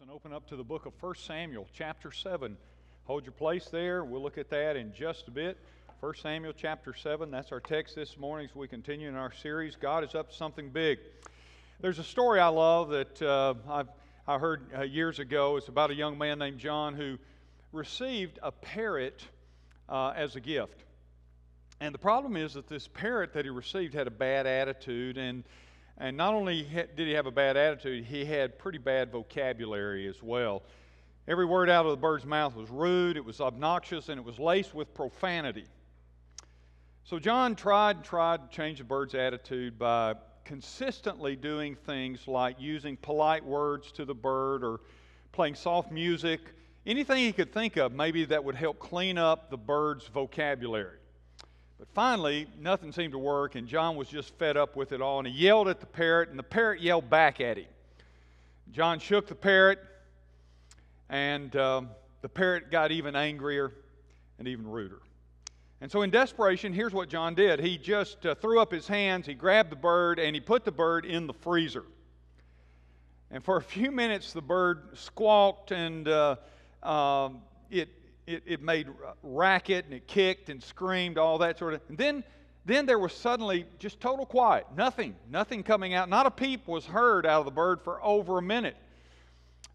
and open up to the book of 1 Samuel, chapter 7. Hold your place there. We'll look at that in just a bit. 1 Samuel, chapter 7. That's our text this morning as we continue in our series. God is up to something big. There's a story I love that uh, I've, I heard uh, years ago. It's about a young man named John who received a parrot uh, as a gift. And the problem is that this parrot that he received had a bad attitude and and not only did he have a bad attitude, he had pretty bad vocabulary as well. Every word out of the bird's mouth was rude, it was obnoxious, and it was laced with profanity. So John tried and tried to change the bird's attitude by consistently doing things like using polite words to the bird or playing soft music, anything he could think of maybe that would help clean up the bird's vocabulary. But finally, nothing seemed to work, and John was just fed up with it all, and he yelled at the parrot, and the parrot yelled back at him. John shook the parrot, and um, the parrot got even angrier and even ruder. And so, in desperation, here's what John did. He just uh, threw up his hands, he grabbed the bird, and he put the bird in the freezer. And for a few minutes, the bird squawked and uh, uh, it it, it made racket and it kicked and screamed, all that sort of. And then, then there was suddenly just total quiet. Nothing, nothing coming out. Not a peep was heard out of the bird for over a minute.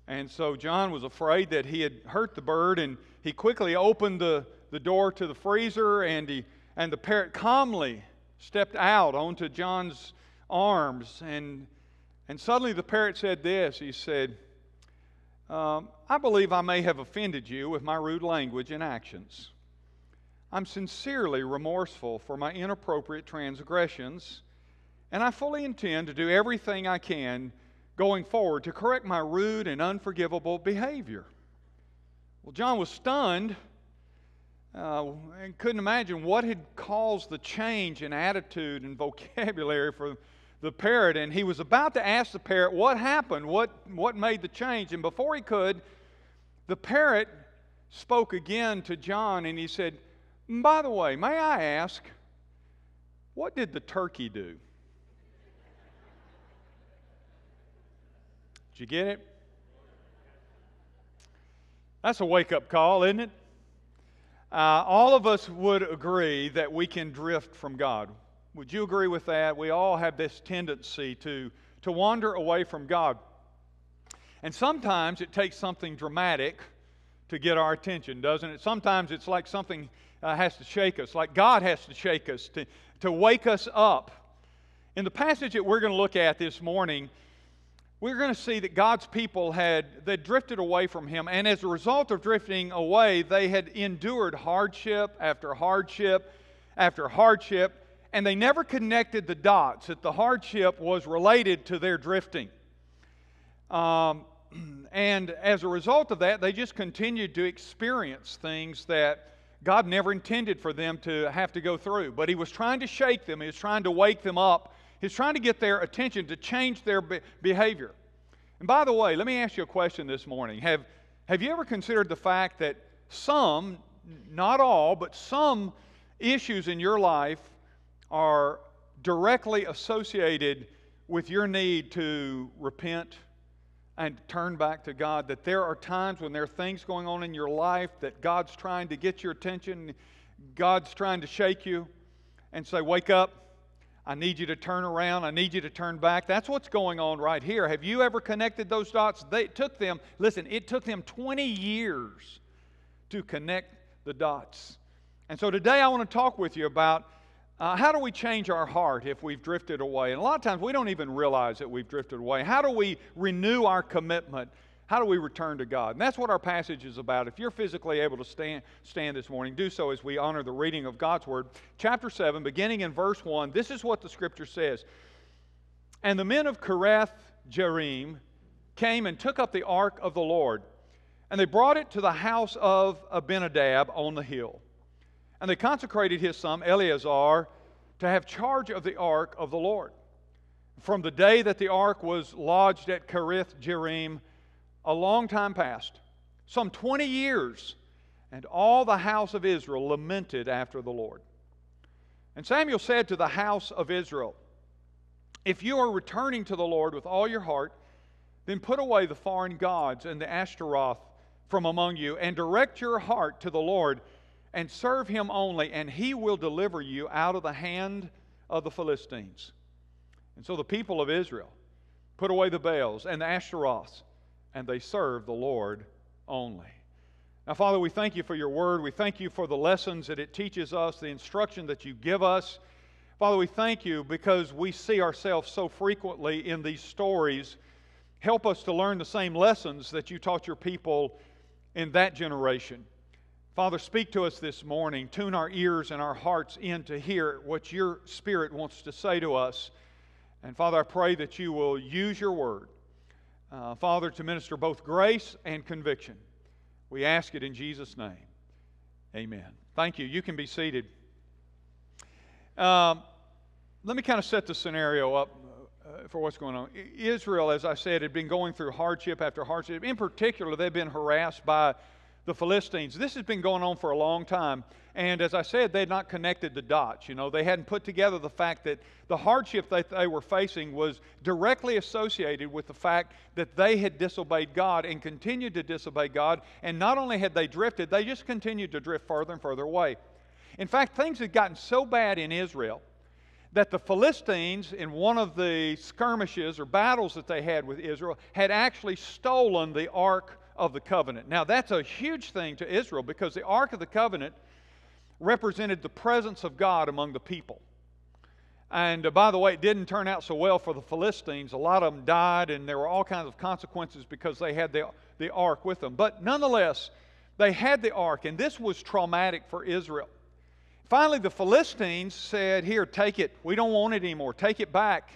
And so John was afraid that he had hurt the bird, and he quickly opened the, the door to the freezer, and, he, and the parrot calmly stepped out onto John's arms. And, and suddenly the parrot said this He said, um, I believe I may have offended you with my rude language and actions. I'm sincerely remorseful for my inappropriate transgressions, and I fully intend to do everything I can going forward to correct my rude and unforgivable behavior. Well, John was stunned uh, and couldn't imagine what had caused the change in attitude and vocabulary for the parrot, and he was about to ask the parrot what happened, what, what made the change. And before he could, the parrot spoke again to John and he said, By the way, may I ask, what did the turkey do? Did you get it? That's a wake up call, isn't it? Uh, all of us would agree that we can drift from God. Would you agree with that? We all have this tendency to, to wander away from God. And sometimes it takes something dramatic to get our attention, doesn't it? Sometimes it's like something uh, has to shake us, like God has to shake us to, to wake us up. In the passage that we're going to look at this morning, we're going to see that God's people had they drifted away from Him, and as a result of drifting away, they had endured hardship after hardship after hardship and they never connected the dots that the hardship was related to their drifting. Um, and as a result of that, they just continued to experience things that God never intended for them to have to go through. But He was trying to shake them, He was trying to wake them up, He was trying to get their attention to change their be- behavior. And by the way, let me ask you a question this morning. Have, have you ever considered the fact that some, not all, but some issues in your life are directly associated with your need to repent and turn back to God. That there are times when there are things going on in your life that God's trying to get your attention, God's trying to shake you and say, Wake up. I need you to turn around. I need you to turn back. That's what's going on right here. Have you ever connected those dots? They, it took them, listen, it took them 20 years to connect the dots. And so today I want to talk with you about uh, how do we change our heart if we've drifted away? And a lot of times we don't even realize that we've drifted away. How do we renew our commitment? How do we return to God? And that's what our passage is about. If you're physically able to stand, stand this morning, do so as we honor the reading of God's Word. Chapter 7, beginning in verse 1, this is what the Scripture says. And the men of Kiriath Jearim came and took up the ark of the Lord, and they brought it to the house of Abinadab on the hill. And they consecrated his son Eleazar to have charge of the ark of the Lord. From the day that the ark was lodged at Kiriath Jearim, a long time passed, some 20 years, and all the house of Israel lamented after the Lord. And Samuel said to the house of Israel, If you are returning to the Lord with all your heart, Then put away the foreign gods and the Ashtaroth from among you, and direct your heart to the Lord, and serve him only, and he will deliver you out of the hand of the Philistines. And so the people of Israel put away the Baals and the Asheroths, and they served the Lord only. Now, Father, we thank you for your word. We thank you for the lessons that it teaches us, the instruction that you give us. Father, we thank you because we see ourselves so frequently in these stories. Help us to learn the same lessons that you taught your people in that generation. Father, speak to us this morning. Tune our ears and our hearts in to hear what your Spirit wants to say to us. And Father, I pray that you will use your word, uh, Father, to minister both grace and conviction. We ask it in Jesus' name. Amen. Thank you. You can be seated. Um, let me kind of set the scenario up uh, for what's going on. Israel, as I said, had been going through hardship after hardship. In particular, they've been harassed by the Philistines. This has been going on for a long time. And as I said, they had not connected the dots. You know, they hadn't put together the fact that the hardship that they were facing was directly associated with the fact that they had disobeyed God and continued to disobey God. And not only had they drifted, they just continued to drift further and further away. In fact, things had gotten so bad in Israel that the Philistines, in one of the skirmishes or battles that they had with Israel, had actually stolen the Ark of the Covenant. Now, that's a huge thing to Israel because the Ark of the Covenant represented the presence of God among the people. And uh, by the way, it didn't turn out so well for the Philistines. A lot of them died, and there were all kinds of consequences because they had the, the ark with them. But nonetheless, they had the ark, and this was traumatic for Israel. Finally, the Philistines said, Here, take it. We don't want it anymore. Take it back.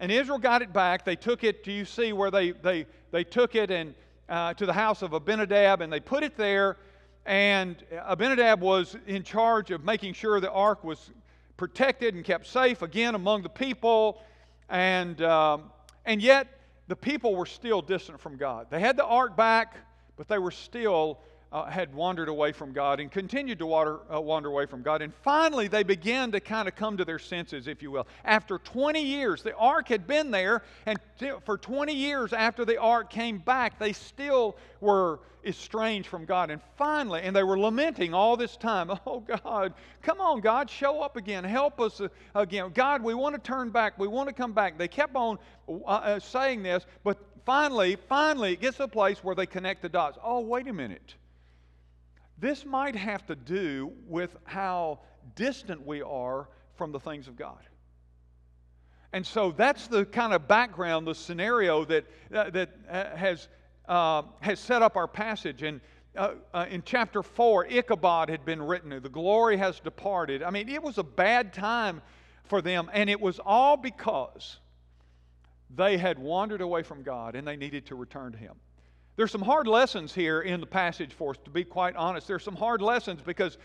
And Israel got it back. They took it, do you see where they, they, they took it and, uh, to the house of Abinadab and they put it there. And Abinadab was in charge of making sure the ark was protected and kept safe again among the people. And, um, and yet, the people were still distant from God. They had the ark back, but they were still uh, had wandered away from God and continued to water, uh, wander away from God. And finally, they began to kind of come to their senses, if you will. After 20 years, the ark had been there, and t- for 20 years after the ark came back, they still were estranged from God. And finally, and they were lamenting all this time, Oh God, come on, God, show up again. Help us uh, again. God, we want to turn back. We want to come back. They kept on uh, uh, saying this, but finally, finally, it gets to a place where they connect the dots. Oh, wait a minute. This might have to do with how distant we are from the things of God. And so that's the kind of background, the scenario that, uh, that uh, has, uh, has set up our passage. And uh, uh, in chapter 4, Ichabod had been written, the glory has departed. I mean, it was a bad time for them, and it was all because they had wandered away from God and they needed to return to Him. There's some hard lessons here in the passage for us, to be quite honest. There's some hard lessons because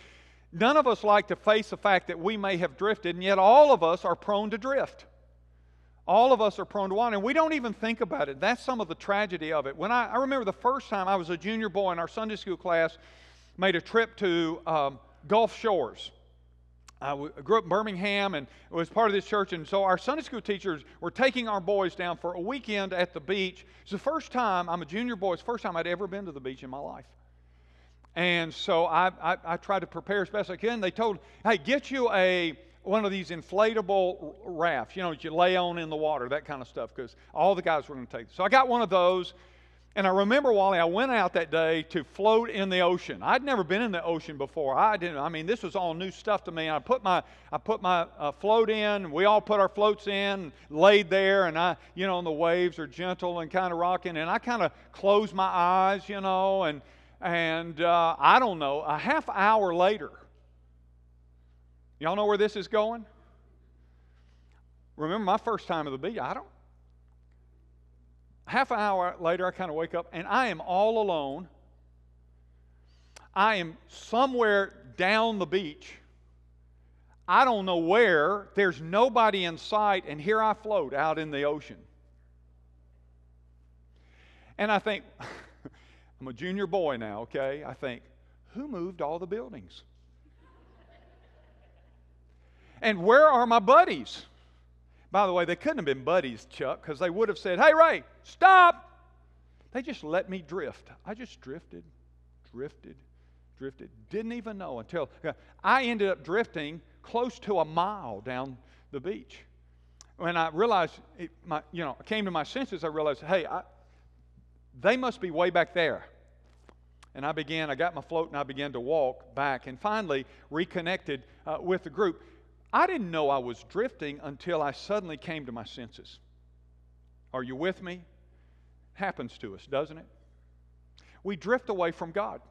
none of us like to face the fact that we may have drifted, and yet all of us are prone to drift. All of us are prone to wander, and we don't even think about it. That's some of the tragedy of it. When I, I remember the first time I was a junior boy in our Sunday school class, made a trip to um, Gulf Shores. I grew up in Birmingham and was part of this church. And so our Sunday school teachers were taking our boys down for a weekend at the beach. It's the first time, I'm a junior boy, it's the first time I'd ever been to the beach in my life. And so I, I, I tried to prepare as best I can. They told, hey, get you a one of these inflatable rafts, you know, that you lay on in the water, that kind of stuff, because all the guys were going to take. It. So I got one of those. And I remember, Wally, I went out that day to float in the ocean. I'd never been in the ocean before. I didn't. I mean, this was all new stuff to me. I put my I put my uh, float in. We all put our floats in, laid there, and I, you know, and the waves are gentle and kind of rocking. And I kind of closed my eyes, you know, and and uh, I don't know. A half hour later, y'all know where this is going. Remember my first time at the beach? I don't half an hour later, I kind of wake up and I am all alone. I am somewhere down the beach. I don't know where. There's nobody in sight, and here I float out in the ocean. And I think, I'm a junior boy now, okay? I think, who moved all the buildings? and where are my buddies? By the way, they couldn't have been buddies, Chuck, because they would have said, Hey, Ray, stop. They just let me drift. I just drifted, drifted, drifted. Didn't even know until I ended up drifting close to a mile down the beach. When I realized, it, my, you know, I came to my senses, I realized, hey, I, they must be way back there. And I began, I got my float and I began to walk back and finally reconnected uh, with the group. I didn't know I was drifting until I suddenly came to my senses. Are you with me? Happens to us, doesn't it? We drift away from God.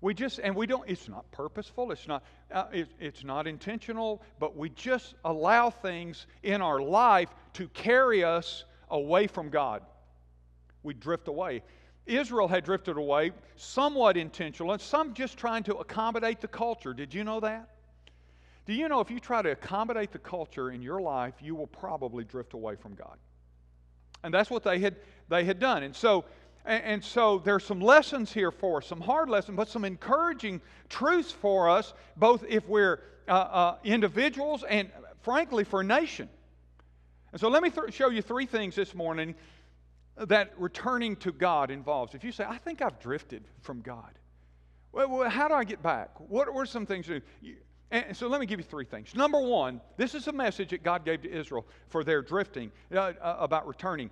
We just, and we don't, it's not purposeful, it's not, uh, it, it's not intentional, but we just allow things in our life to carry us away from God. We drift away. Israel had drifted away, somewhat intentional, and some just trying to accommodate the culture. Did you know that? Do you know if you try to accommodate the culture in your life, you will probably drift away from God? And that's what they had, they had done. And so, and, and so there's some lessons here for us, some hard lessons, but some encouraging truths for us, both if we're uh, uh, individuals and, frankly, for a nation. And so let me th- show you three things this morning that returning to God involves. If you say, I think I've drifted from God, well, how do I get back? What are some things do? And so let me give you three things. Number one, this is a message that God gave to Israel for their drifting uh, uh, about returning.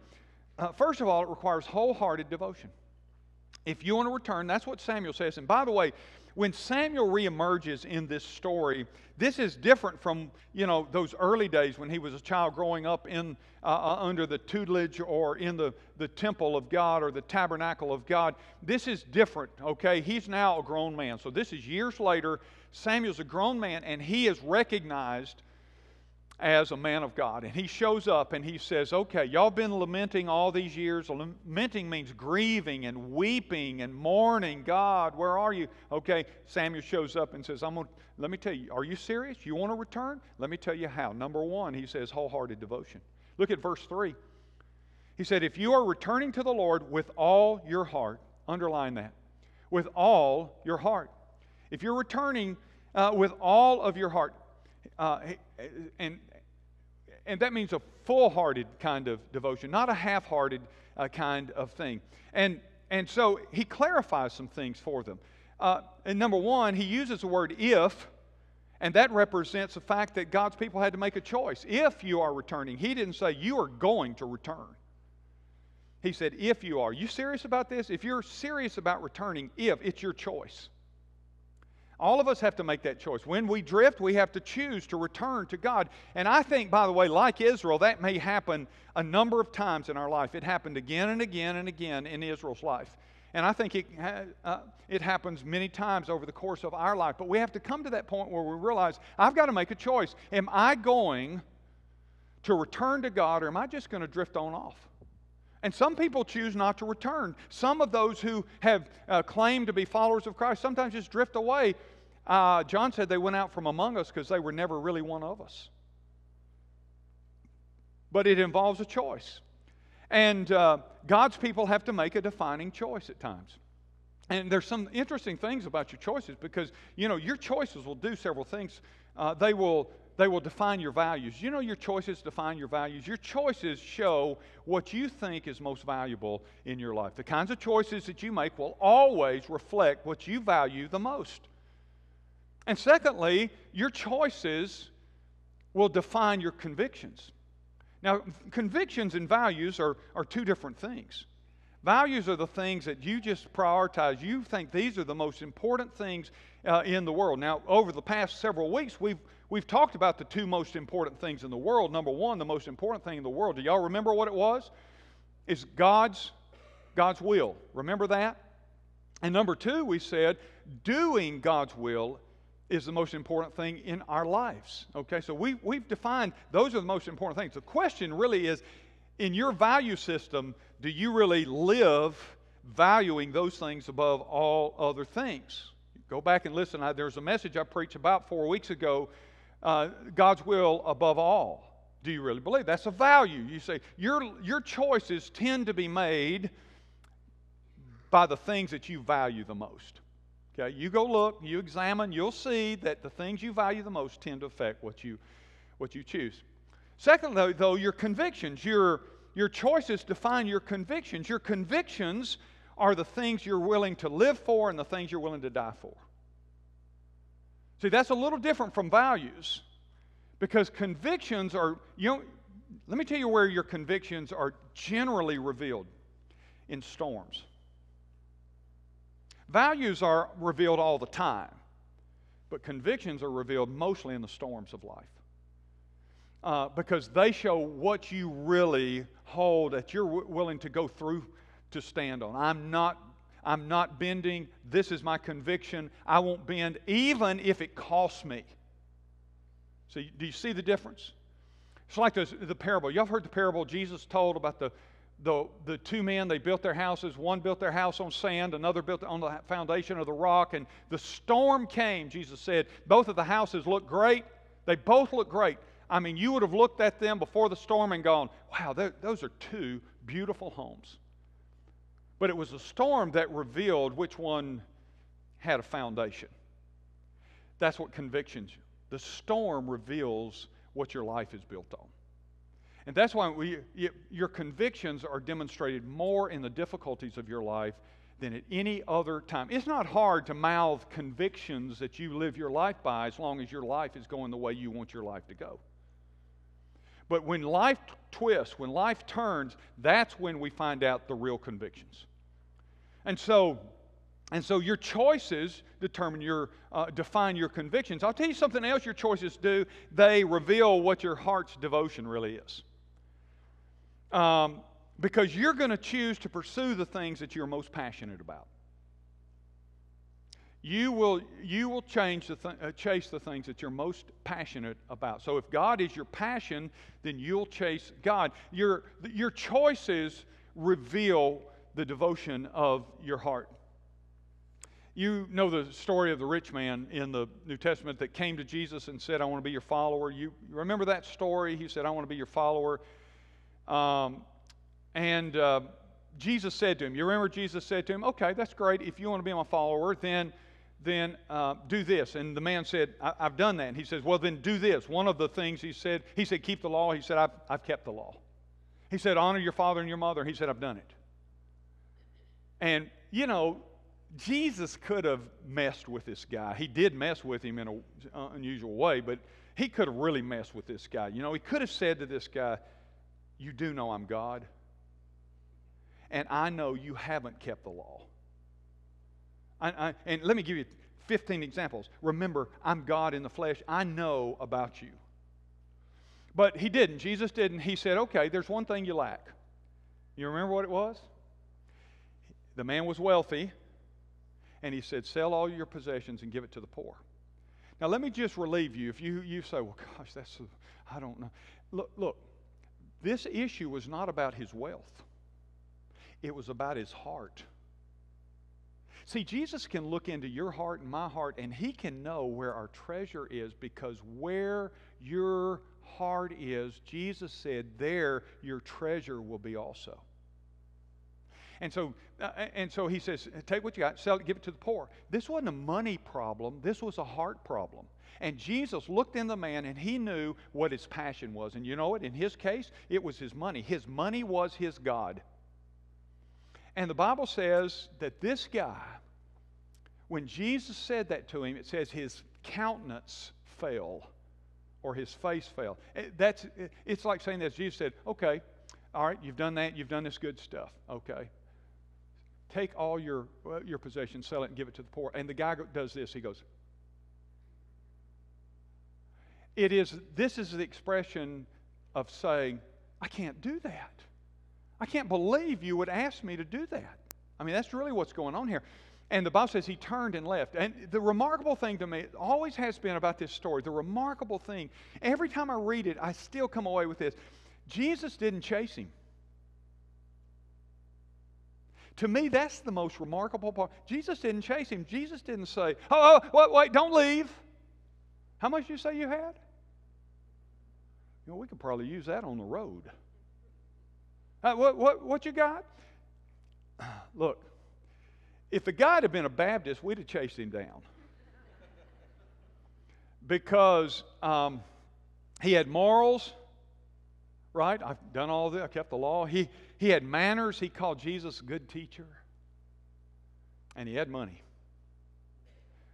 Uh, first of all, it requires wholehearted devotion. If you want to return, that's what Samuel says. And by the way, when Samuel reemerges in this story, this is different from you know those early days when he was a child growing up in uh, uh, under the tutelage or in the, the temple of God or the tabernacle of God. This is different. Okay, he's now a grown man. So this is years later. Samuel's a grown man, and he is recognized as a man of God. And he shows up and he says, Okay, y'all been lamenting all these years. Lamenting means grieving and weeping and mourning. God, where are you? Okay, Samuel shows up and says, I'm gonna, let me tell you, are you serious? You want to return? Let me tell you how. Number one, he says, wholehearted devotion. Look at verse 3. He said, If you are returning to the Lord with all your heart, underline that, with all your heart. If you're returning uh, with all of your heart, uh, and, and that means a full hearted kind of devotion, not a half hearted uh, kind of thing. And, and so he clarifies some things for them. Uh, and number one, he uses the word if, and that represents the fact that God's people had to make a choice. If you are returning, he didn't say you are going to return. He said, if you are. You serious about this? If you're serious about returning, if, it's your choice. All of us have to make that choice. When we drift, we have to choose to return to God. And I think, by the way, like Israel, that may happen a number of times in our life. It happened again and again and again in Israel's life. And I think it, uh, it happens many times over the course of our life. But we have to come to that point where we realize I've got to make a choice. Am I going to return to God or am I just going to drift on off? And some people choose not to return. Some of those who have uh, claimed to be followers of Christ sometimes just drift away. Uh, John said they went out from among us because they were never really one of us. But it involves a choice. And uh, God's people have to make a defining choice at times. And there's some interesting things about your choices because, you know, your choices will do several things. Uh, they will they will define your values. You know, your choices define your values. Your choices show what you think is most valuable in your life. The kinds of choices that you make will always reflect what you value the most. And secondly, your choices will define your convictions. Now, convictions and values are, are two different things. Values are the things that you just prioritize. You think these are the most important things uh, in the world. Now, over the past several weeks, we've we've talked about the two most important things in the world. Number one, the most important thing in the world. Do y'all remember what it was? Is God's God's will. Remember that? And number two, we said doing God's will is the most important thing in our lives. Okay, so we, we've defined those are the most important things. The question really is in your value system, do you really live valuing those things above all other things? Go back and listen. I, there's a message I preached about four weeks ago uh, God's will above all. Do you really believe? That's a value. You say your, your choices tend to be made by the things that you value the most. Okay, you go look, you examine, you'll see that the things you value the most tend to affect what you, what you choose. Secondly, though, your convictions, your, your choices define your convictions. Your convictions are the things you're willing to live for and the things you're willing to die for. See, that's a little different from values because convictions are, you know, let me tell you where your convictions are generally revealed in storms. Values are revealed all the time, but convictions are revealed mostly in the storms of life. Uh, because they show what you really hold that you're w- willing to go through to stand on. I'm not I'm not bending. This is my conviction. I won't bend, even if it costs me. So, do you see the difference? It's like the, the parable. Y'all heard the parable Jesus told about the, the, the two men. They built their houses. One built their house on sand, another built on the foundation of the rock. And the storm came, Jesus said. Both of the houses looked great. They both look great. I mean, you would have looked at them before the storm and gone, wow, those are two beautiful homes. But it was a storm that revealed which one had a foundation. That's what convictions. You. The storm reveals what your life is built on. And that's why we, your convictions are demonstrated more in the difficulties of your life than at any other time. It's not hard to mouth convictions that you live your life by as long as your life is going the way you want your life to go. But when life twists, when life turns, that's when we find out the real convictions. And so, and so your choices determine your, uh, define your convictions. I'll tell you something else your choices do. They reveal what your heart's devotion really is. Um, because you're going to choose to pursue the things that you're most passionate about. You will, you will change the th- uh, chase the things that you're most passionate about. So if God is your passion, then you'll chase God. Your, your choices reveal the devotion of your heart. You know the story of the rich man in the New Testament that came to Jesus and said, I want to be your follower. You remember that story? He said, I want to be your follower. Um, and uh, Jesus said to him, You remember Jesus said to him, Okay, that's great. If you want to be my follower, then then uh, do this. And the man said, I- have done that. And he says, Well, then do this. One of the things he said, he said, Keep the law. He said, I've, I've kept the law. He said, Honor your father and your mother. He said, I've done it. And, you know, Jesus could have messed with this guy. He did mess with him in an uh, unusual way, but he could have really messed with this guy. You know, he could have said to this guy, You do know I'm God, and I know you haven't kept the law. I, I, and let me give you 15 examples. Remember, I'm God in the flesh. I know about you. But he didn't. Jesus didn't. He said, Okay, there's one thing you lack. You remember what it was? The man was wealthy, and he said, Sell all your possessions and give it to the poor. Now, let me just relieve you. If you, you say, Well, gosh, that's, I don't know. Look, look, this issue was not about his wealth, it was about his heart. See, Jesus can look into your heart and my heart, and he can know where our treasure is because where your heart is, Jesus said, there your treasure will be also. And so, uh, and so he says, take what you got, sell it, give it to the poor. This wasn't a money problem, this was a heart problem. And Jesus looked in the man and he knew what his passion was. And you know what? In his case, it was his money. His money was his God. And the Bible says that this guy, when Jesus said that to him, it says his countenance fell or his face fell. Eh, that's, eh, it's like saying this. Jesus said, okay, all right, you've done that, you've done this good stuff. Okay take all your, uh, your possessions, sell it, and give it to the poor. And the guy does this. He goes, it is, this is the expression of saying, I can't do that. I can't believe you would ask me to do that. I mean, that's really what's going on here. And the Bible says he turned and left. And the remarkable thing to me always has been about this story, the remarkable thing, every time I read it, I still come away with this. Jesus didn't chase him. To me, that's the most remarkable part. Jesus didn't chase him. Jesus didn't say, oh, oh wait, wait, don't leave. How much did you say you had? You know, we could probably use that on the road. Uh, what, what, what you got? Look, if the guy had been a Baptist, we'd have chased him down. because um, he had morals, right? I've done all this. I kept the law. He, he had manners. He called Jesus a good teacher. And he had money.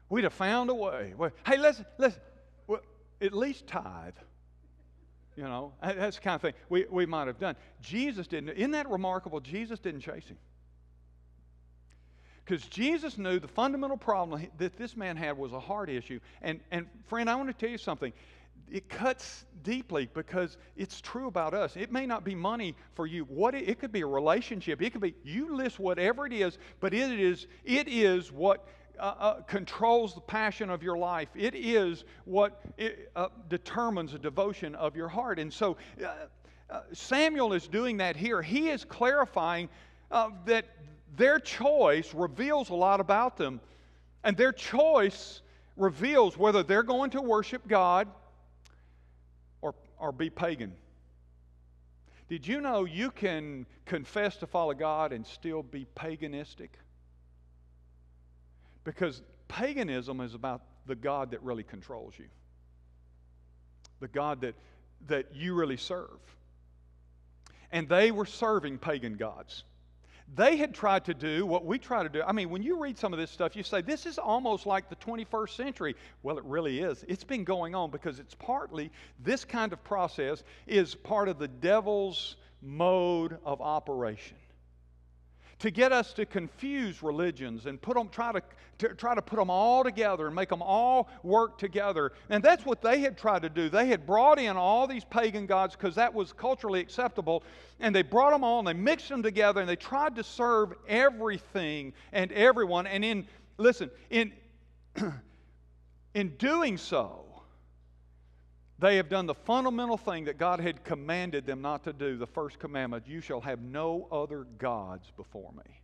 We'd have found a way. Hey, let's well, at least tithe. You know, that's the kind of thing we, we might have done. Jesus didn't. Isn't that remarkable? Jesus didn't chase him. Because Jesus knew the fundamental problem that this man had was a heart issue. And, and friend, I want to tell you something it cuts deeply because it's true about us. It may not be money for you. What it, it, could be a relationship. It could be you list whatever it is, but it is it is what uh, uh, controls the passion of your life. It is what it, uh, determines the devotion of your heart. And so uh, uh, Samuel is doing that here. He is clarifying uh, that their choice reveals a lot about them, and their choice reveals whether they're going to worship God or be pagan. Did you know you can confess to follow God and still be paganistic? Because paganism is about the God that really controls you, the God that, that you really serve. And they were serving pagan gods. They had tried to do what we try to do. I mean, when you read some of this stuff, you say, this is almost like the 21st century. Well, it really is. It's been going on because it's partly, this kind of process is part of the devil's mode of operation to get us to confuse religions and put them, try to, to, try to put them all together and make them all work together. And that's what they had tried to do. They had brought in all these pagan gods because that was culturally acceptable, and they brought them all and they mixed them together and they tried to serve everything and everyone. And in listen, in in doing so, they have done the fundamental thing that God had commanded them not to do, the first commandment you shall have no other gods before me.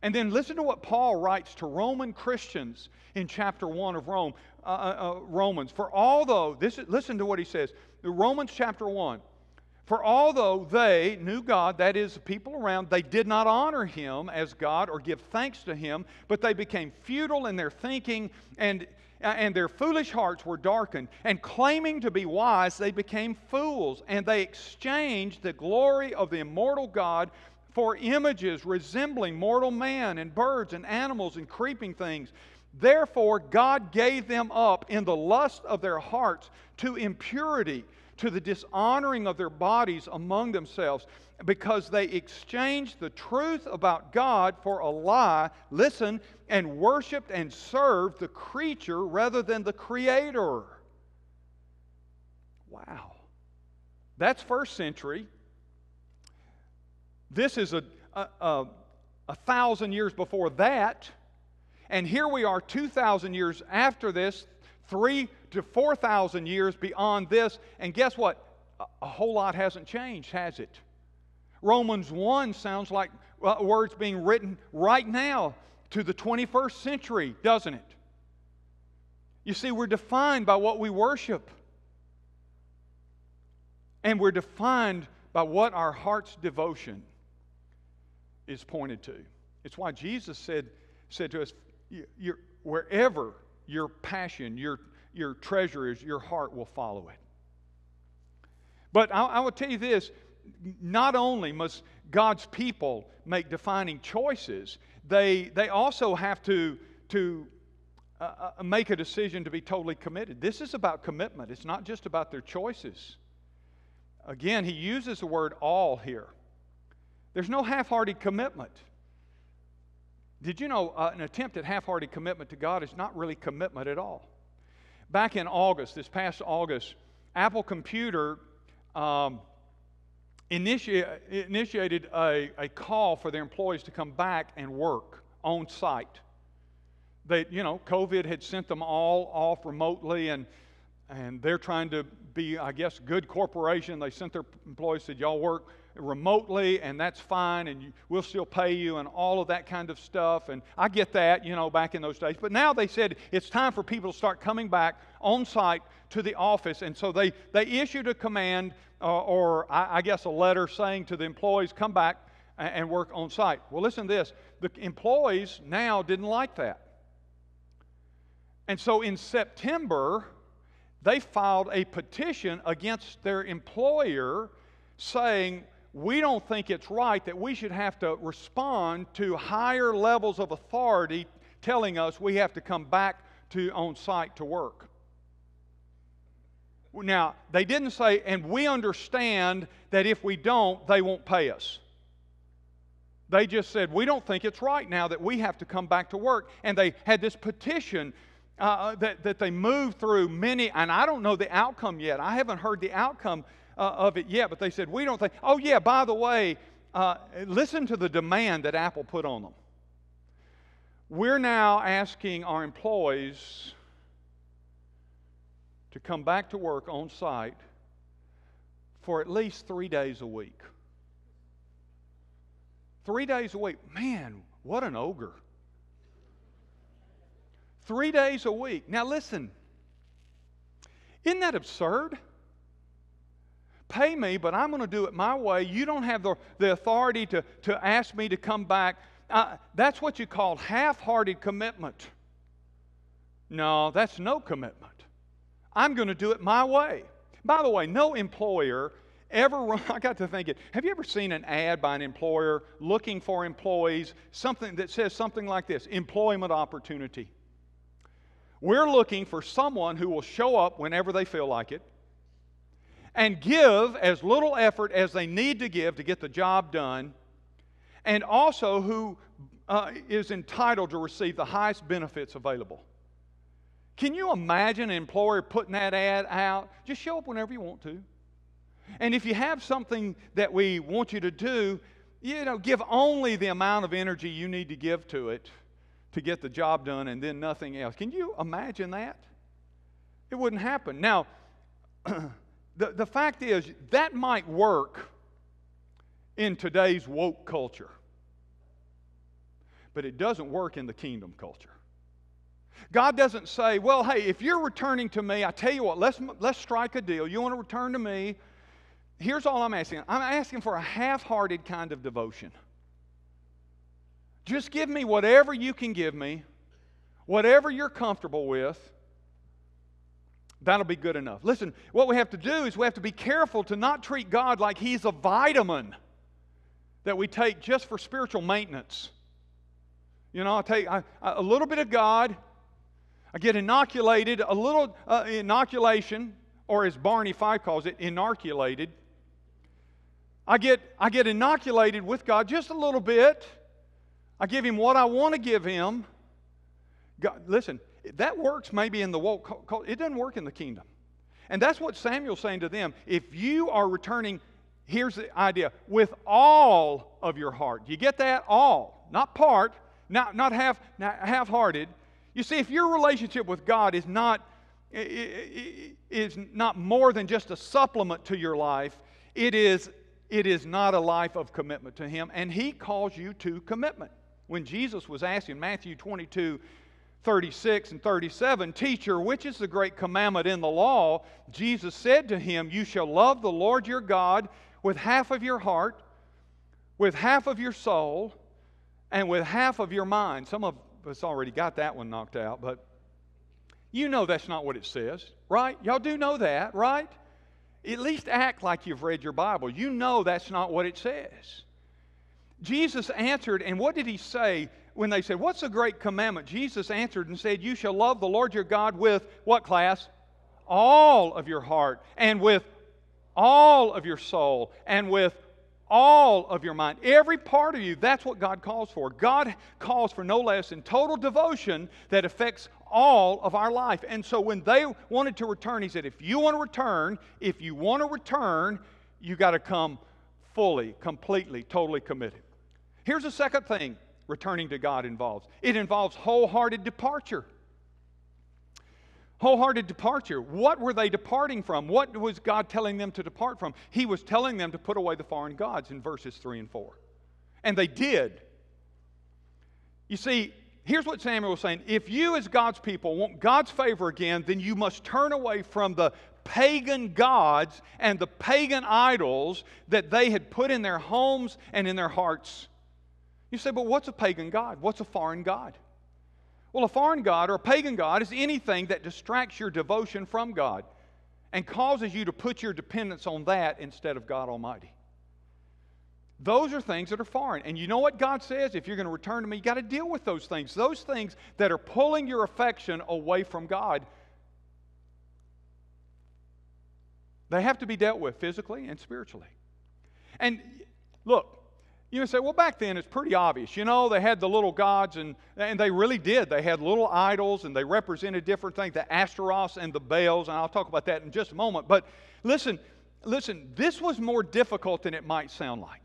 And then listen to what Paul writes to Roman Christians in chapter 1 of Rome, uh, uh, uh Romans. For although, this, listen to what he says, Romans chapter 1. For although they knew God, that is, the people around, they did not honor him as God or give thanks to him, but they became futile in their thinking, and and their foolish hearts were darkened. And claiming to be wise, they became fools, and they exchanged the glory of the immortal God for images resembling mortal man and birds and animals and creeping things. Therefore, God gave them up in the lust of their hearts to impurity, to the dishonoring of their bodies among themselves because they exchanged the truth about God for a lie, listen, and worshiped and served the creature rather than the creator. Wow. That's first century. This is a, a, a, a thousand years before that. And here we are 2,000 years after this, three to 4,000 years beyond this. And guess what? A, whole lot hasn't changed, has it? Romans 1 sounds like uh, words being written right now to the 21st century, doesn't it? You see, we're defined by what we worship. And we're defined by what our heart's devotion is pointed to. It's why Jesus said, said to us, wherever your passion, your, your treasure is, your heart will follow it. But I, I will tell you this not only must God's people make defining choices, they, they also have to, to uh, uh, make a decision to be totally committed. This is about commitment, it's not just about their choices. Again, he uses the word all here. There's no half hearted commitment. Did you know uh, an attempt at half hearted commitment to God is not really commitment at all? Back in August, this past August, Apple Computer um, initiated a, a call for their employees to come back and work on site. They, you know, COVID had sent them all off remotely, and, and they're trying to be, I guess, good corporation. They sent their employees, said, Y'all work remotely, and that's fine, and we'll still pay you, and all of that kind of stuff. And I get that, you know, back in those days. But now they said it's time for people to start coming back on site to the office. And so they, they issued a command, uh, or I, I, guess a letter saying to the employees, come back and, and work on site. Well, listen to this the employees now didn't like that. And so in September, they filed a petition against their employer saying, We don't think it's right that we should have to respond to higher levels of authority telling us we have to come back to on site to work. Now, they didn't say, and we understand that if we don't, they won't pay us. They just said, we don't think it's right now that we have to come back to work. And they had this petition uh, uh, that, that they moved through many, and I don't know the outcome yet. I haven't heard the outcome uh, of it yet, but they said, we don't think, oh, yeah, by the way, uh, listen to the demand that Apple put on them. We're now asking our employees to come back to work on site for at least three days a week. Three days a week. Man, what an ogre. Three days a week. Now, listen, isn't that absurd? Pay me, but I'm going to do it my way. You don't have the, the authority to, to ask me to come back. Uh, that's what you call half hearted commitment. No, that's no commitment. I'm going to do it my way. By the way, no employer ever I got to thinking, have you ever seen an ad by an employer looking for employees, something that says something like this employment opportunity? We're looking for someone who will show up whenever they feel like it and give as little effort as they need to give to get the job done, and also who uh, is entitled to receive the highest benefits available. Can you imagine an employer putting that ad out? Just show up whenever you want to. And if you have something that we want you to do, you know, give only the amount of energy you need to give to it to get the job done and then nothing else. Can you imagine that? It wouldn't happen. Now, the, the fact is, that might work in today's woke culture, but it doesn't work in the kingdom culture. God doesn't say, well, hey, if you're returning to me, I tell you what, let's, let's strike a deal. You want to return to me? Here's all I'm asking I'm asking for a half hearted kind of devotion. Just give me whatever you can give me, whatever you're comfortable with. That'll be good enough. Listen, what we have to do is we have to be careful to not treat God like He's a vitamin that we take just for spiritual maintenance. You know, I take I, a little bit of God, I get inoculated, a little uh, inoculation, or as Barney Fife calls it, inoculated. I get, I get inoculated with God just a little bit. I give Him what I want to give Him. God, listen, that works maybe in the world. It doesn't work in the kingdom. And that's what Samuel's saying to them. If you are returning, here's the idea with all of your heart. You get that? All, not part, not, not half, not half-hearted. You see, if your relationship with God is not, is not more than just a supplement to your life, it is it is not a life of commitment to Him, and He calls you to commitment. When Jesus was asking, Matthew 22, 36 and 37, Teacher, which is the great commandment in the law? Jesus said to him, You shall love the Lord your God with half of your heart, with half of your soul, and with half of your mind. Some of us already got that one knocked out, but you know that's not what it says, right? Y'all do know that, right? At least act like you've read your Bible. You know that's not what it says. Jesus answered, and what did he say when they said, What's the great commandment? Jesus answered and said, You shall love the Lord your God with what class? All of your heart, and with all of your soul, and with all of your mind, every part of you. That's what God calls for. God calls for no less than total devotion that affects all of our life. And so when they wanted to return, he said, if you want to return, if you want to return, you got to come fully, completely, totally committed. Here's the second thing returning to God involves it involves wholehearted departure. Wholehearted departure. What were they departing from? What was God telling them to depart from? He was telling them to put away the foreign gods in verses 3 and 4. And they did. You see, here's what Samuel was saying if you, as God's people, want God's favor again, then you must turn away from the pagan gods and the pagan idols that they had put in their homes and in their hearts. You say, but what's a pagan god? What's a foreign god? Well, a foreign God or a pagan God is anything that distracts your devotion from God and causes you to put your dependence on that instead of God Almighty. Those are things that are foreign. And you know what God says? If you're going to return to me, you got to deal with those things. Those things that are pulling your affection away from God, they have to be dealt with physically and spiritually. And look, you say, well, back then it's pretty obvious. You know, they had the little gods, and, and they really did. They had little idols, and they represented different things the Ashtaroths and the Baals, and I'll talk about that in just a moment. But listen, listen, this was more difficult than it might sound like.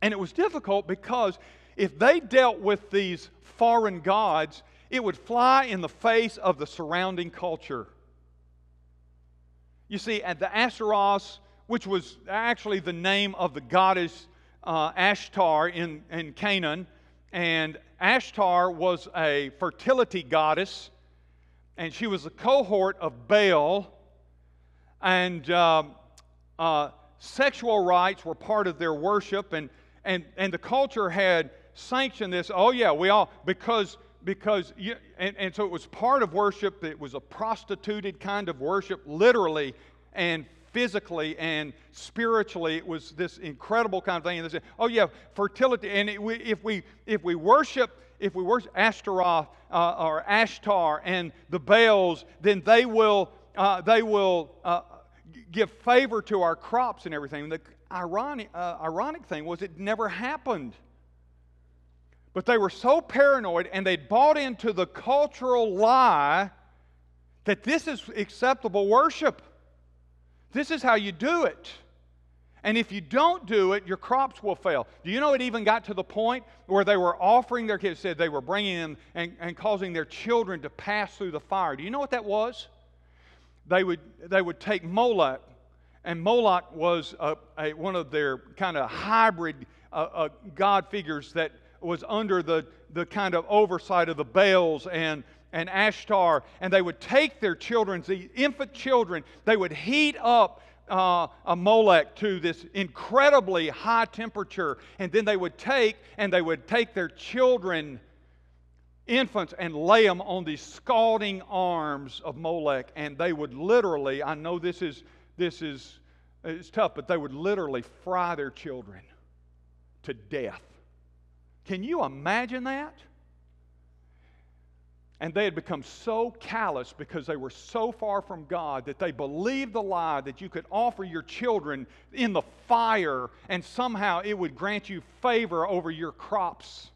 And it was difficult because if they dealt with these foreign gods, it would fly in the face of the surrounding culture. You see, at the Ashtaroths, which was actually the name of the goddess uh, Ashtar in, in Canaan. And Ashtar was a fertility goddess, and she was a cohort of Baal. And uh, uh, sexual rites were part of their worship, and, and, and the culture had sanctioned this. Oh, yeah, we all, because because you, and, and so it was part of worship it was a prostituted kind of worship literally and physically and spiritually. It was this incredible kind of thing. And they said, oh yeah, fertility. And it, we, if we if we worship if we worship Ashtaroth uh, or Ashtar and the Baals, then they will uh, they will uh, give favor to our crops and everything. The ironic uh, ironic thing was it never happened. But they were so paranoid and they'd bought into the cultural lie that this is acceptable worship. This is how you do it. And if you don't do it, your crops will fail. Do you know it even got to the point where they were offering their kids, said they were bringing them and, and causing their children to pass through the fire? Do you know what that was? They would, they would take Moloch, and Moloch was a, a, one of their kind of hybrid uh, uh, God figures that was under the, the kind of oversight of the Baals and and Ashtar, and they would take their children, the infant children, they would heat up uh, a Molech to this incredibly high temperature, and then they would take and they would take their children, infants, and lay them on these scalding arms of Molech, and they would literally, I know this is this is it's tough, but they would literally fry their children to death. Can you imagine that? And they had become so callous because they were so far from God that they believed the lie that you could offer your children in the fire and somehow it would grant you favor over your crops.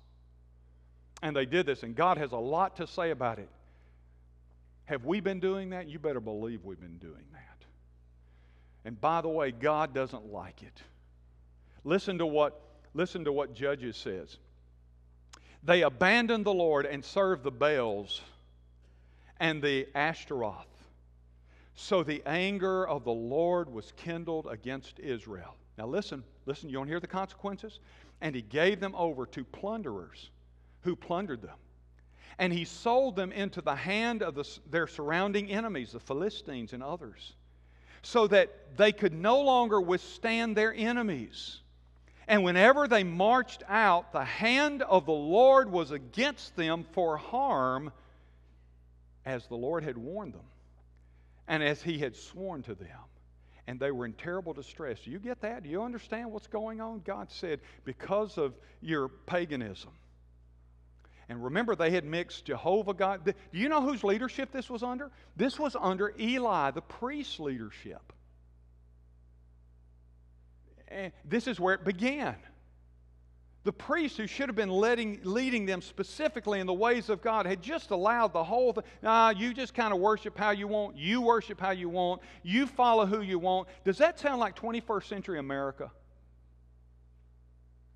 And they did this, and God has a lot to say about it. Have we been doing that? You better believe we've been doing that. And by the way, God doesn't like it. Listen to what, listen to what Judges says. They abandoned the Lord and served the Baals and the Ashtaroth. So the anger of the Lord was kindled against Israel. Now listen, listen, you don't hear the consequences? And he gave them over to plunderers who plundered them. And he sold them into the hand of the, their surrounding enemies, the Philistines and others, so that they could no longer withstand their enemies. And whenever they marched out, the hand of the Lord was against them for harm, as the Lord had warned them, and as he had sworn to them. And they were in terrible distress. Do you get that? Do you understand what's going on? God said, because of your paganism. And remember, they had mixed Jehovah God. Do you know whose leadership this was under? This was under Eli, the priest's leadership. And this is where it began. The priest who should have been letting, leading them specifically in the ways of God had just allowed the whole thing. Nah, you just kind of worship how you want. You worship how you want. You follow who you want. Does that sound like 21st century America?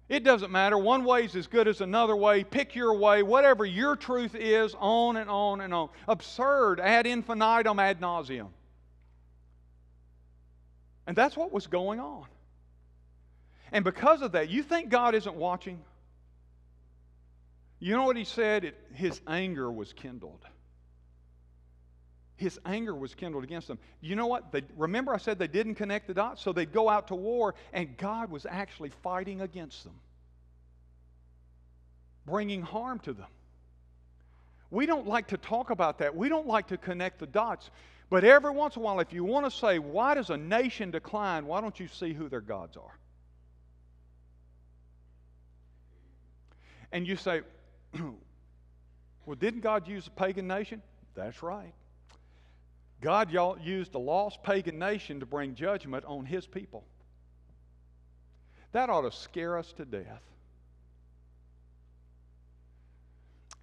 It doesn't matter. One way is as good as another way. Pick your way, whatever your truth is, on and on and on. Absurd, ad infinitum, ad nauseam. And that's what was going on. And because of that, you think God isn't watching? You know what he said? It, his anger was kindled. His anger was kindled against them. You know what? They, remember, I said they didn't connect the dots? So they'd go out to war, and God was actually fighting against them, bringing harm to them. We don't like to talk about that. We don't like to connect the dots. But every once in a while, if you want to say, why does a nation decline, why don't you see who their gods are? And you say, well, didn't God use a pagan nation? That's right. God y'all used a lost pagan nation to bring judgment on his people. That ought to scare us to death.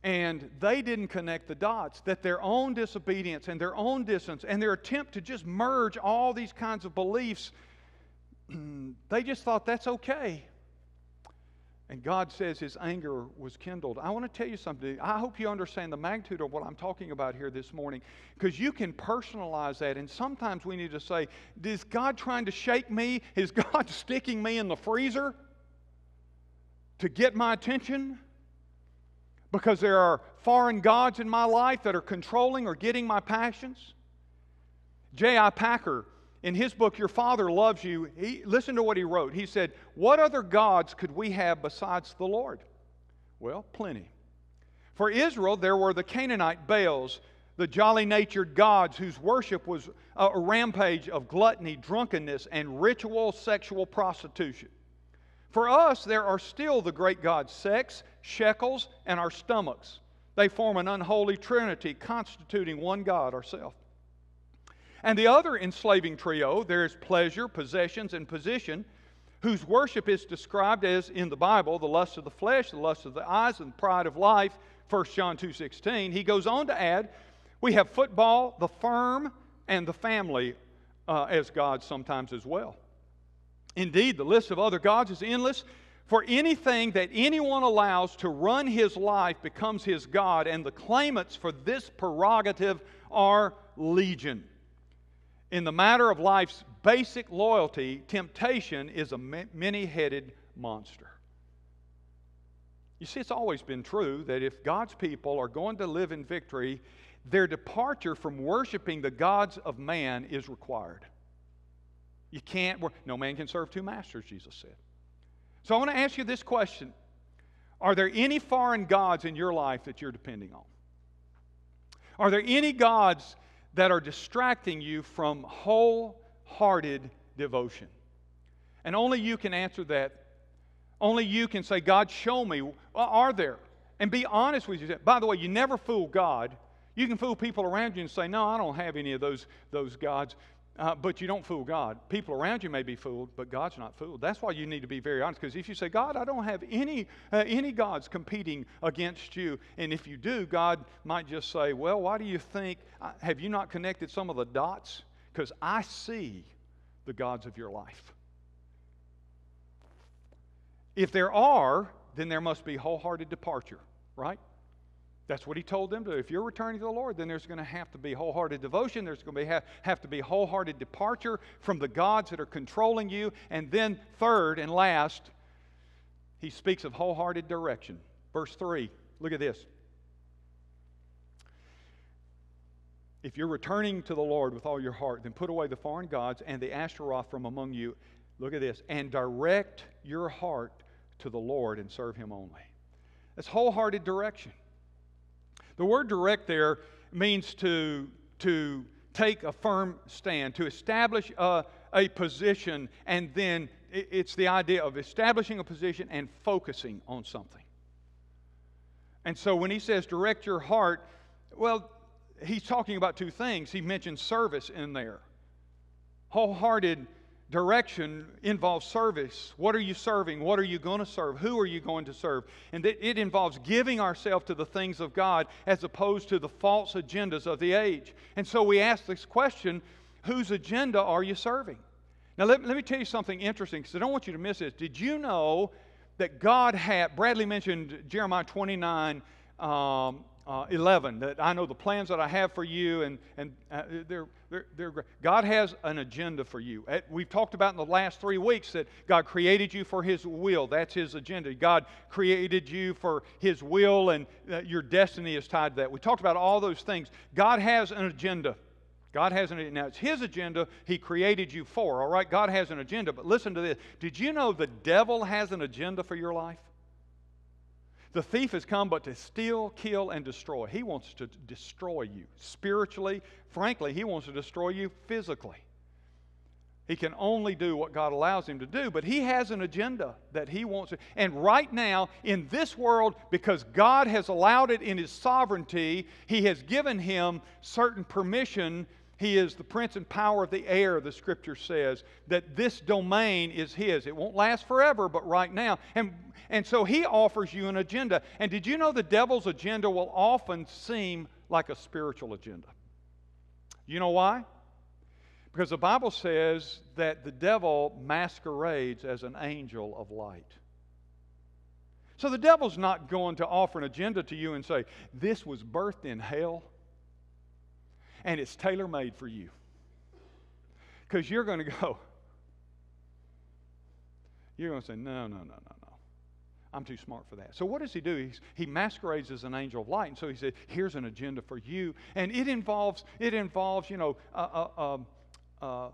And they didn't connect the dots, that their own disobedience and their own distance and their attempt to just merge all these kinds of beliefs, they just thought that's okay. And God says his anger was kindled. I want to tell you something. I hope you understand the magnitude of what I'm talking about here this morning because you can personalize that. And sometimes we need to say, Is God trying to shake me? Is God sticking me in the freezer to get my attention? because there are foreign gods in my life that are controlling or getting my passions? J.I. Packer, in his book, Your Father Loves You, he, listen to what he wrote. He said, What other gods could we have besides the Lord? Well, plenty. For Israel, there were the Canaanite Baals, the jolly natured gods whose worship was a rampage of gluttony, drunkenness, and ritual sexual prostitution. For us, there are still the great gods sex, shekels, and our stomachs. They form an unholy trinity constituting one God, ourself. And the other enslaving trio, there is pleasure, possessions, and position, whose worship is described as in the Bible the lust of the flesh, the lust of the eyes, and the pride of life. 1 John 2:16. He goes on to add, we have football, the firm, and the family uh, as gods sometimes as well. Indeed, the list of other gods is endless. For anything that anyone allows to run his life becomes his God, and the claimants for this prerogative are legion. In the matter of life's basic loyalty, temptation is a many headed monster. You see, it's always been true that if God's people are going to live in victory, their departure from worshiping the gods of man is required. You can't, no man can serve two masters, Jesus said. So I want to ask you this question Are there any foreign gods in your life that you're depending on? Are there any gods that are distracting you from wholehearted devotion? And only you can answer that. Only you can say, God, show me. Uh, are there? And be honest with yourself. By the way, you never fool God. You can fool people around you and say, No, I don't have any of those, those gods. Uh, but you don't fool God. People around you may be fooled, but God's not fooled. That's why you need to be very honest. Because if you say, God, I don't have any, uh, any gods competing against you, and if you do, God might just say, Well, why do you think? Uh, have you not connected some of the dots? Because I see the gods of your life. If there are, then there must be wholehearted departure, right? That's what he told them to do. If you're returning to the Lord, then there's going to have to be wholehearted devotion. There's going to be, have, have to be wholehearted departure from the gods that are controlling you. And then, third and last, he speaks of wholehearted direction. Verse 3, look at this. If you're returning to the Lord with all your heart, then put away the foreign gods and the Ashtaroth from among you. Look at this. And direct your heart to the Lord and serve him only. That's wholehearted direction. The word direct there means to, to take a firm stand, to establish a, a position, and then it's the idea of establishing a position and focusing on something. And so when he says direct your heart, well, he's talking about two things. He mentions service in there. Wholehearted Direction involves service. What are you serving? What are you going to serve? Who are you going to serve? And it involves giving ourselves to the things of God as opposed to the false agendas of the age. And so we ask this question whose agenda are you serving? Now, let, let me tell you something interesting because I don't want you to miss this. Did you know that God had, Bradley mentioned Jeremiah 29. Um, uh, 11 that I know the plans that I have for you, and, and uh, they're, they're, they're great. God has an agenda for you. We've talked about in the last three weeks that God created you for His will. That's His agenda. God created you for His will, and uh, your destiny is tied to that. We talked about all those things. God has an agenda. God has an now it's his agenda he created you for, all right? God has an agenda, but listen to this. Did you know the devil has an agenda for your life? The thief has come but to steal, kill, and destroy. He wants to destroy you spiritually. Frankly, he wants to destroy you physically. He can only do what God allows him to do, but he has an agenda that he wants to. And right now, in this world, because God has allowed it in his sovereignty, he has given him certain permission. He is the prince and power of the air, the scripture says, that this domain is his. It won't last forever, but right now. And, and so he offers you an agenda. And did you know the devil's agenda will often seem like a spiritual agenda? You know why? Because the Bible says that the devil masquerades as an angel of light. So the devil's not going to offer an agenda to you and say, This was birthed in hell and it's tailor made for you. Because you're going to go, you're going to say, No, no, no, no, no. I'm too smart for that. So what does he do? He's, he masquerades as an angel of light, and so he said, "Here's an agenda for you," and it involves it involves you know uh, uh, um, uh, uh,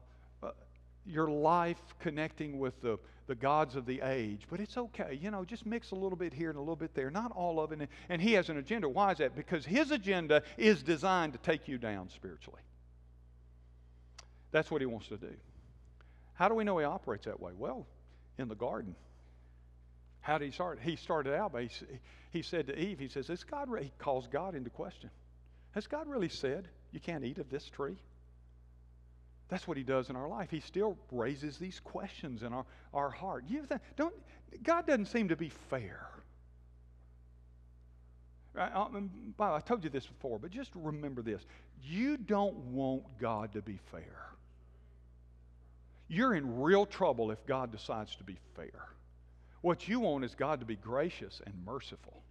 your life connecting with the, the gods of the age, but it's okay. You know, just mix a little bit here and a little bit there, not all of it. And he has an agenda. Why is that? Because his agenda is designed to take you down spiritually. That's what he wants to do. How do we know he operates that way? Well, in the garden. How did he start? He started out by, he, he said to Eve, he says, Has God, he calls God into question. Has God really said you can't eat of this tree? That's what he does in our life. He still raises these questions in our, our heart. You don't, God doesn't seem to be fair. I, I, um, I told you this before, but just remember this. You don't want God to be fair. You're in real trouble if God decides to be fair. What you want is God to be gracious and merciful.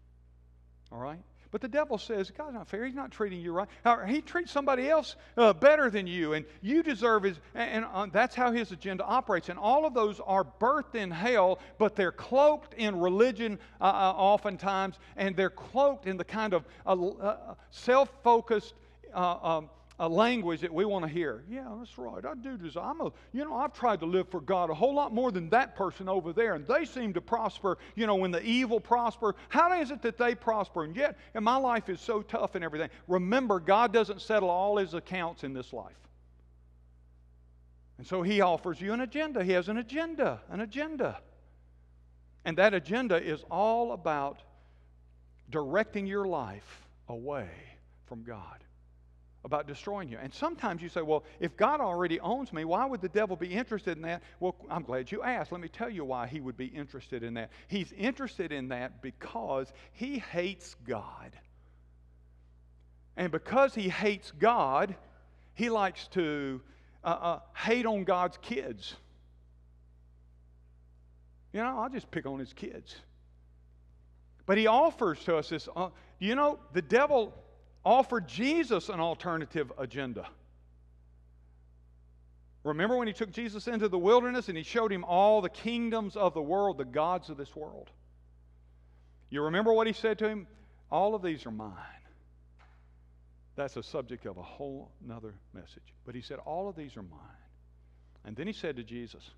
All right? But the devil says, God's not fair. He's not treating you right. He treats somebody else uh, better than you, and you deserve his. And, and uh, that's how his agenda operates. And all of those are birthed in hell, but they're cloaked in religion uh, uh oftentimes, and they're cloaked in the kind of uh, uh, self focused. Um, a language that we want to hear. Yeah, that's right. I do desire. I'm a, you know, I've tried to live for God a whole lot more than that person over there, and they seem to prosper. You know, when the evil prosper, how is it that they prosper? And yet, and my life is so tough and everything. Remember, God doesn't settle all His accounts in this life. And so He offers you an agenda. He has an agenda, an agenda. And that agenda is all about directing your life away from God about destroying you. And sometimes you say, well, if God already owns me, why would the devil be interested in that? Well, I'm glad you asked. Let me tell you why he would be interested in that. He's interested in that because he hates God. And because he hates God, he likes to uh, uh, hate on God's kids. You know, I'll just pick on his kids. But he offers to us this. Uh, you know, the devil offered Jesus an alternative agenda. Remember when he took Jesus into the wilderness and he showed him all the kingdoms of the world, the gods of this world? You remember what he said to him? All of these are mine. That's a subject of a whole nother message. But he said, All of these are mine. And then he said to Jesus,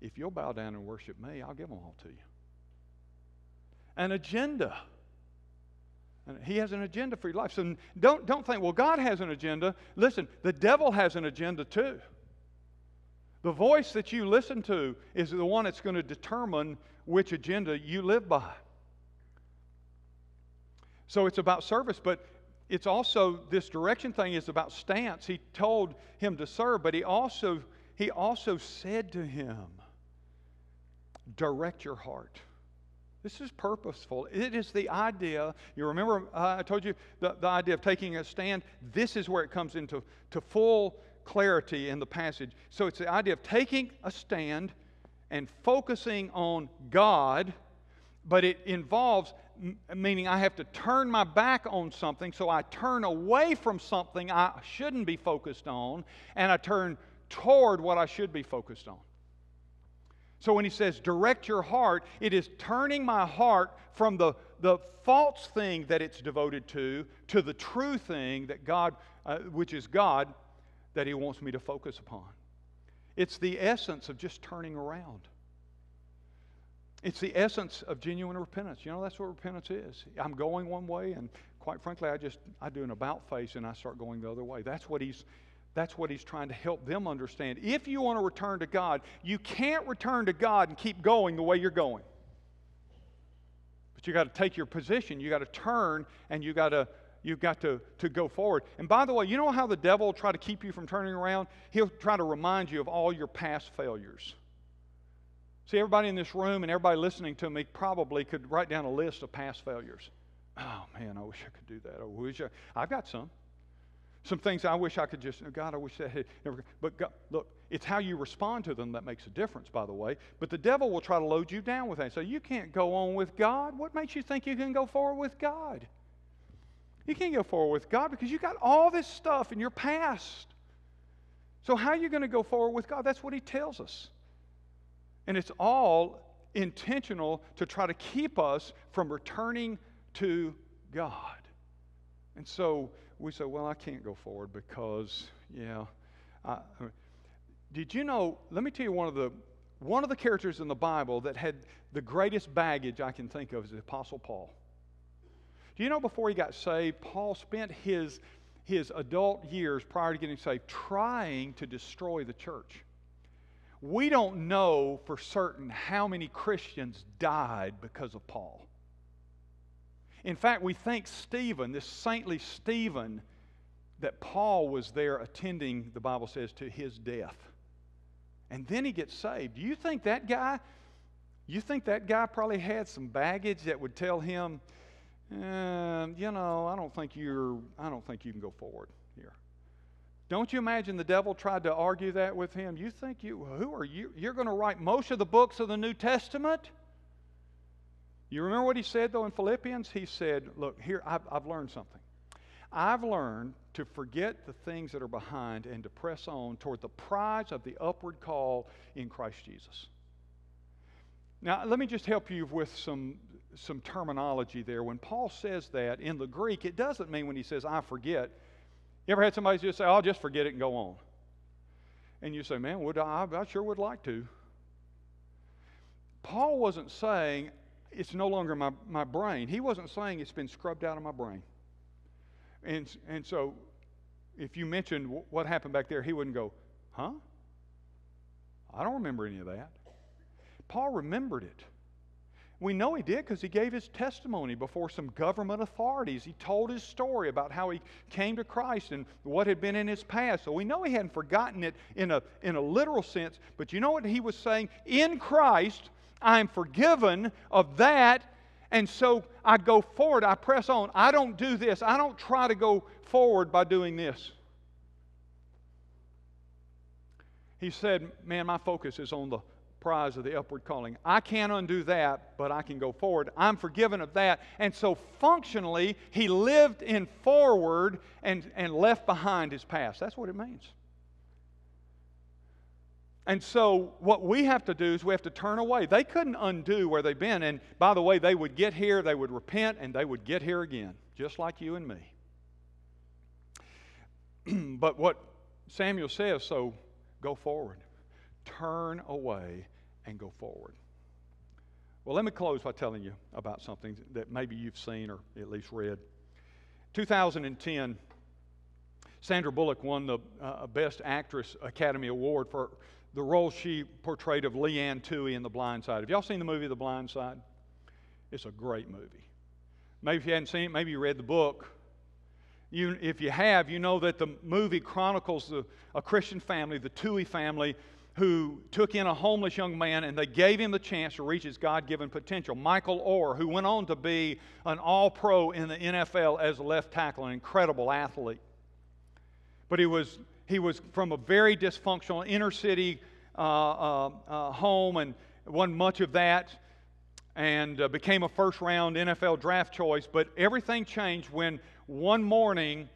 If you'll bow down and worship me, I'll give them all to you. An agenda. He has an agenda for your life. So don't, don't think, well, God has an agenda. Listen, the devil has an agenda too. The voice that you listen to is the one that's going to determine which agenda you live by. So it's about service, but it's also this direction thing is about stance. He told him to serve, but he also he also said to him, direct your heart. This is purposeful. It is the idea. You remember, uh, I told you the, the idea of taking a stand. This is where it comes into to full clarity in the passage. So it's the idea of taking a stand and focusing on God, but it involves meaning I have to turn my back on something, so I turn away from something I shouldn't be focused on, and I turn toward what I should be focused on. So when he says direct your heart, it is turning my heart from the, the false thing that it's devoted to to the true thing that God, uh, which is God, that he wants me to focus upon. It's the essence of just turning around. It's the essence of genuine repentance. You know, that's what repentance is. I'm going one way, and quite frankly, I just I do an about face and I start going the other way. That's what he's that's what he's trying to help them understand. If you want to return to God, you can't return to God and keep going the way you're going. But you got to take your position. You got to turn and you got to you've got to, to go forward. And by the way, you know how the devil will try to keep you from turning around? He'll try to remind you of all your past failures. See, everybody in this room and everybody listening to me probably could write down a list of past failures. Oh man, I wish I could do that. I wish I, I've got some. Some things I wish I could just, oh, God, I wish that had never. But God, look, it's how you respond to them that makes a difference, by the way. But the devil will try to load you down with that. So you can't go on with God. What makes you think you can go forward with God? You can't go forward with God because you got all this stuff in your past. So how are you going to go forward with God? That's what he tells us. And it's all intentional to try to keep us from returning to God. And so we say, well, I can't go forward because, yeah. I, did you know? Let me tell you one of the one of the characters in the Bible that had the greatest baggage I can think of is the Apostle Paul. Do you know before he got saved, Paul spent his his adult years prior to getting saved trying to destroy the church. We don't know for certain how many Christians died because of Paul. In fact, we think Stephen, this saintly Stephen, that Paul was there attending, the Bible says, to his death. And then he gets saved. Do you think that guy, you think that guy probably had some baggage that would tell him, eh, you know, I don't think you're, I don't think you can go forward here. Don't you imagine the devil tried to argue that with him? You think you, who are you? You're going to write most of the books of the New Testament? You remember what he said, though, in Philippians? He said, Look, here, I've, I've learned something. I've learned to forget the things that are behind and to press on toward the prize of the upward call in Christ Jesus. Now, let me just help you with some, some terminology there. When Paul says that in the Greek, it doesn't mean when he says, I forget. You ever had somebody just say, oh, I'll just forget it and go on? And you say, Man, would I? I sure would like to. Paul wasn't saying, it's no longer my, my brain. He wasn't saying it's been scrubbed out of my brain. And, and so if you mentioned what happened back there, he wouldn't go, huh? I don't remember any of that. Paul remembered it. We know he did because he gave his testimony before some government authorities. He told his story about how he came to Christ and what had been in his past. So we know he hadn't forgotten it in a, in a literal sense. But you know what he was saying? In Christ, I'm forgiven of that. And so I go forward, I press on. I don't do this. I don't try to go forward by doing this. He said, Man, my focus is on the prize of the upward calling. I can't undo that, but I can go forward. I'm forgiven of that. And so functionally, he lived in forward and, and left behind his past. That's what it means. And so, what we have to do is we have to turn away. They couldn't undo where they've been. And by the way, they would get here, they would repent, and they would get here again, just like you and me. but what Samuel says, so go forward, turn away, and go forward. Well, let me close by telling you about something that maybe you've seen or at least read. 2010, Sandra Bullock won the uh, Best Actress Academy Award for the role she portrayed of Leigh Anne Tuohy in The Blind Side. Have y'all seen the movie The Blind Side? It's a great movie. Maybe if you hadn't seen it, maybe you read the book. You, if you have, you know that the movie chronicles the, a Christian family, the Tuohy family, who took in a homeless young man and they gave him the chance to reach his God given potential. Michael Oher, who went on to be an all pro in the NFL as a left tackle, an incredible athlete. But he was he was from a very dysfunctional inner city uh, uh, uh, home and won much of that and uh, became a first round NFL draft choice. But everything changed when one morning,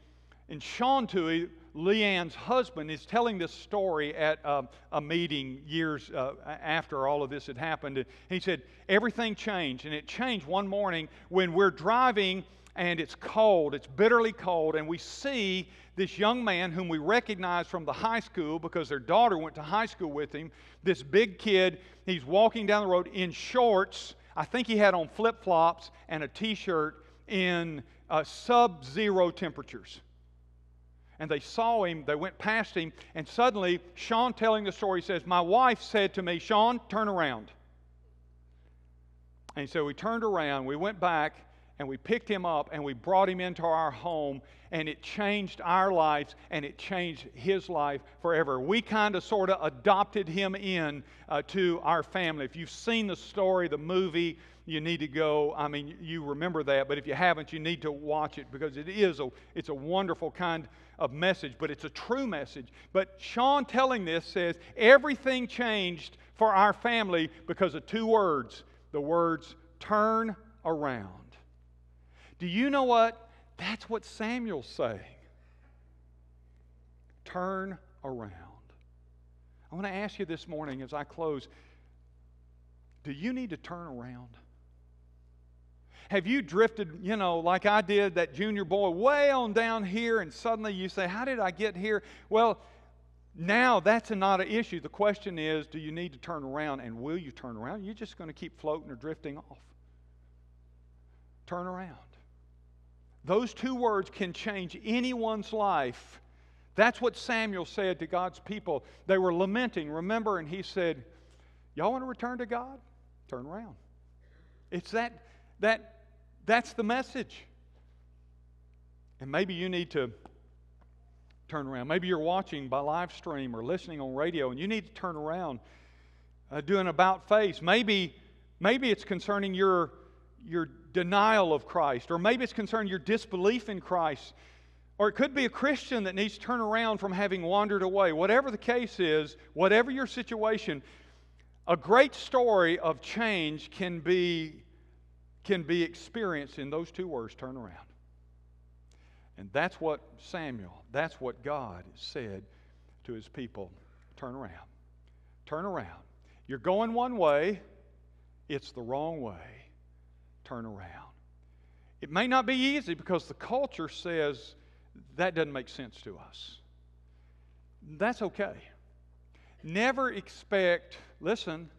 in Sean Tuohy, Leigh Anne's husband, is telling this story at uh, a meeting years uh, after all of this had happened. And he said, Everything changed. And it changed one morning when we're driving and it's cold, it's bitterly cold, and we see this young man whom we recognize from the high school because their daughter went to high school with him. This big kid, he's walking down the road in shorts. I think he had on flip flops and a t shirt in uh, sub zero temperatures. And they saw him, they went past him, and suddenly, Sean telling the story says, My wife said to me, Sean, turn around. And so we turned around, we went back, and we picked him up and we brought him into our home and it changed our lives and it changed his life forever. We kind of sort of adopted him in uh, to our family. If you've seen the story the movie you need to go i mean you remember that but if you haven't you need to watch it because it is a it's a wonderful kind of message but it's a true message. But sean telling this says everything changed for our family because of two words the words turn around do you know what? That's what Samuel's saying. Turn around. I want to ask you this morning as I close do you need to turn around? Have you drifted, you know, like I did, that junior boy, way on down here, and suddenly you say, How did I get here? Well, now that's not an issue. The question is, do you need to turn around, and will you turn around? You're just going to keep floating or drifting off. Turn around. Those two words can change anyone's life. That's what Samuel said to God's people. They were lamenting, remember, and he said, Y'all want to return to God? Turn around. It's that, that, that's the message. And maybe you need to turn around. Maybe you're watching by live stream or listening on radio and you need to turn around, uh, do an about face. Maybe, maybe it's concerning your, your denial of Christ, or maybe it's concerning your disbelief in Christ, or it could be a Christian that needs to turn around from having wandered away. Whatever the case is, whatever your situation, a great story of change can be, can be experienced in those two words turn around. And that's what Samuel, that's what God said to his people turn around. Turn around. You're going one way, it's the wrong way turn around. It may not be easy because the culture says that doesn't make sense to us. That's okay. Never expect, listen,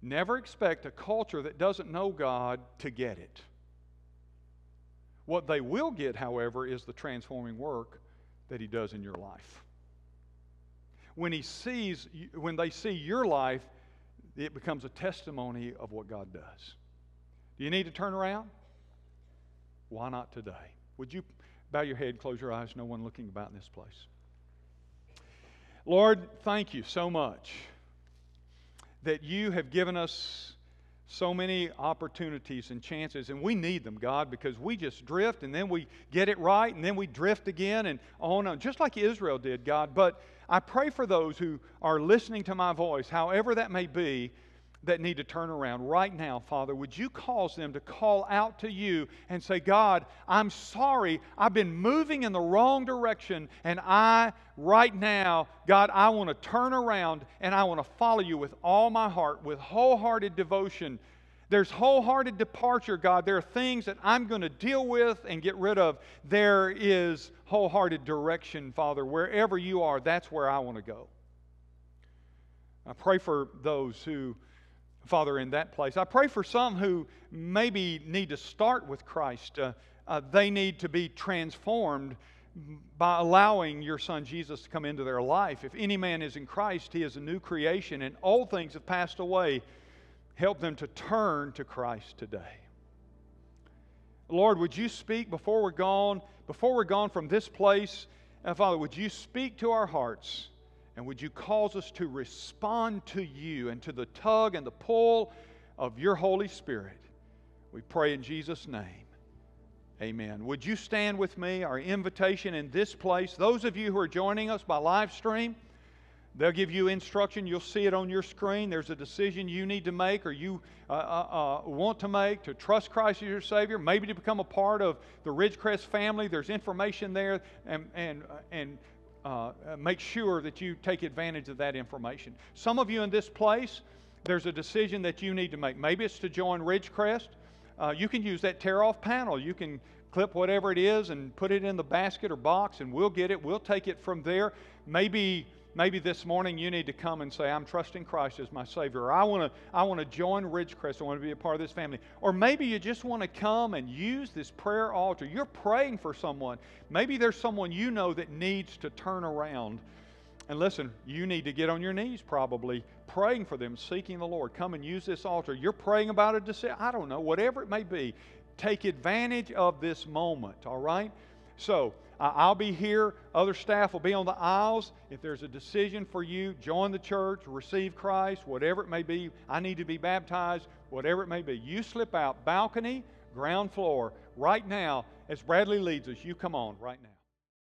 never expect a culture that doesn't know God to get it. What they will get, however, is the transforming work that He does in your life. When He sees, when they see your life, it becomes a testimony of what God does. Do you need to turn around? Why not today? Would you bow your head, close your eyes, no one looking about in this place? Lord, thank you so much that you have given us so many opportunities and chances, and we need them, God, because we just drift and then we get it right and then we drift again and on, and on just like Israel did, God. But I pray for those who are listening to my voice, however that may be, that need to turn around right now, Father, would you cause them to call out to you and say, God, I'm sorry. I've been moving in the wrong direction, and I, right now, God, I want to turn around and I want to follow you with all my heart, with wholehearted devotion. There's wholehearted departure, God. There are things that I'm going to deal with and get rid of. There is wholehearted direction, Father. Wherever you are, that's where I want to go. I pray for those who Father, in that place. I pray for some who maybe need to start with Christ. Uh, uh, they need to be transformed by allowing your Son Jesus to come into their life. If any man is in Christ, he is a new creation, and old things have passed away. Help them to turn to Christ today. Lord, would you speak before we're gone, before we're gone from this place? Uh, Father, would you speak to our hearts? And would you cause us to respond to you and to the tug and the pull of your Holy Spirit? We pray in Jesus' name. Amen. Would you stand with me? Our invitation in this place, those of you who are joining us by live stream, they'll give you instruction. You'll see it on your screen. There's a decision you need to make or you uh, uh, uh, want to make to trust Christ as your Savior, maybe to become a part of the Ridgecrest family. There's information there, and, and, and uh, make sure that you take advantage of that information. Some of you in this place, there's a decision that you need to make. Maybe it's to join Ridgecrest. Uh, you can use that tear off panel. You can clip whatever it is and put it in the basket or box, and we'll get it. We'll take it from there. Maybe maybe this morning you need to come and say, I'm trusting Christ as my Savior. Or I want to I want to join Ridgecrest. I want to be a part of this family. Or maybe you just want to come and use this prayer altar. You're praying for someone. Maybe there's someone you know that needs to turn around. And listen, you need to get on your knees probably praying for them, seeking the Lord. Come and use this altar. You're praying about a decision. I don't know, whatever it may be. Take advantage of this moment, all right? So, I'll be here. Other staff will be on the aisles. If there's a decision for you, join the church, receive Christ, whatever it may be. I need to be baptized, whatever it may be. You slip out balcony, ground floor, right now, as Bradley leads us. You come on right now.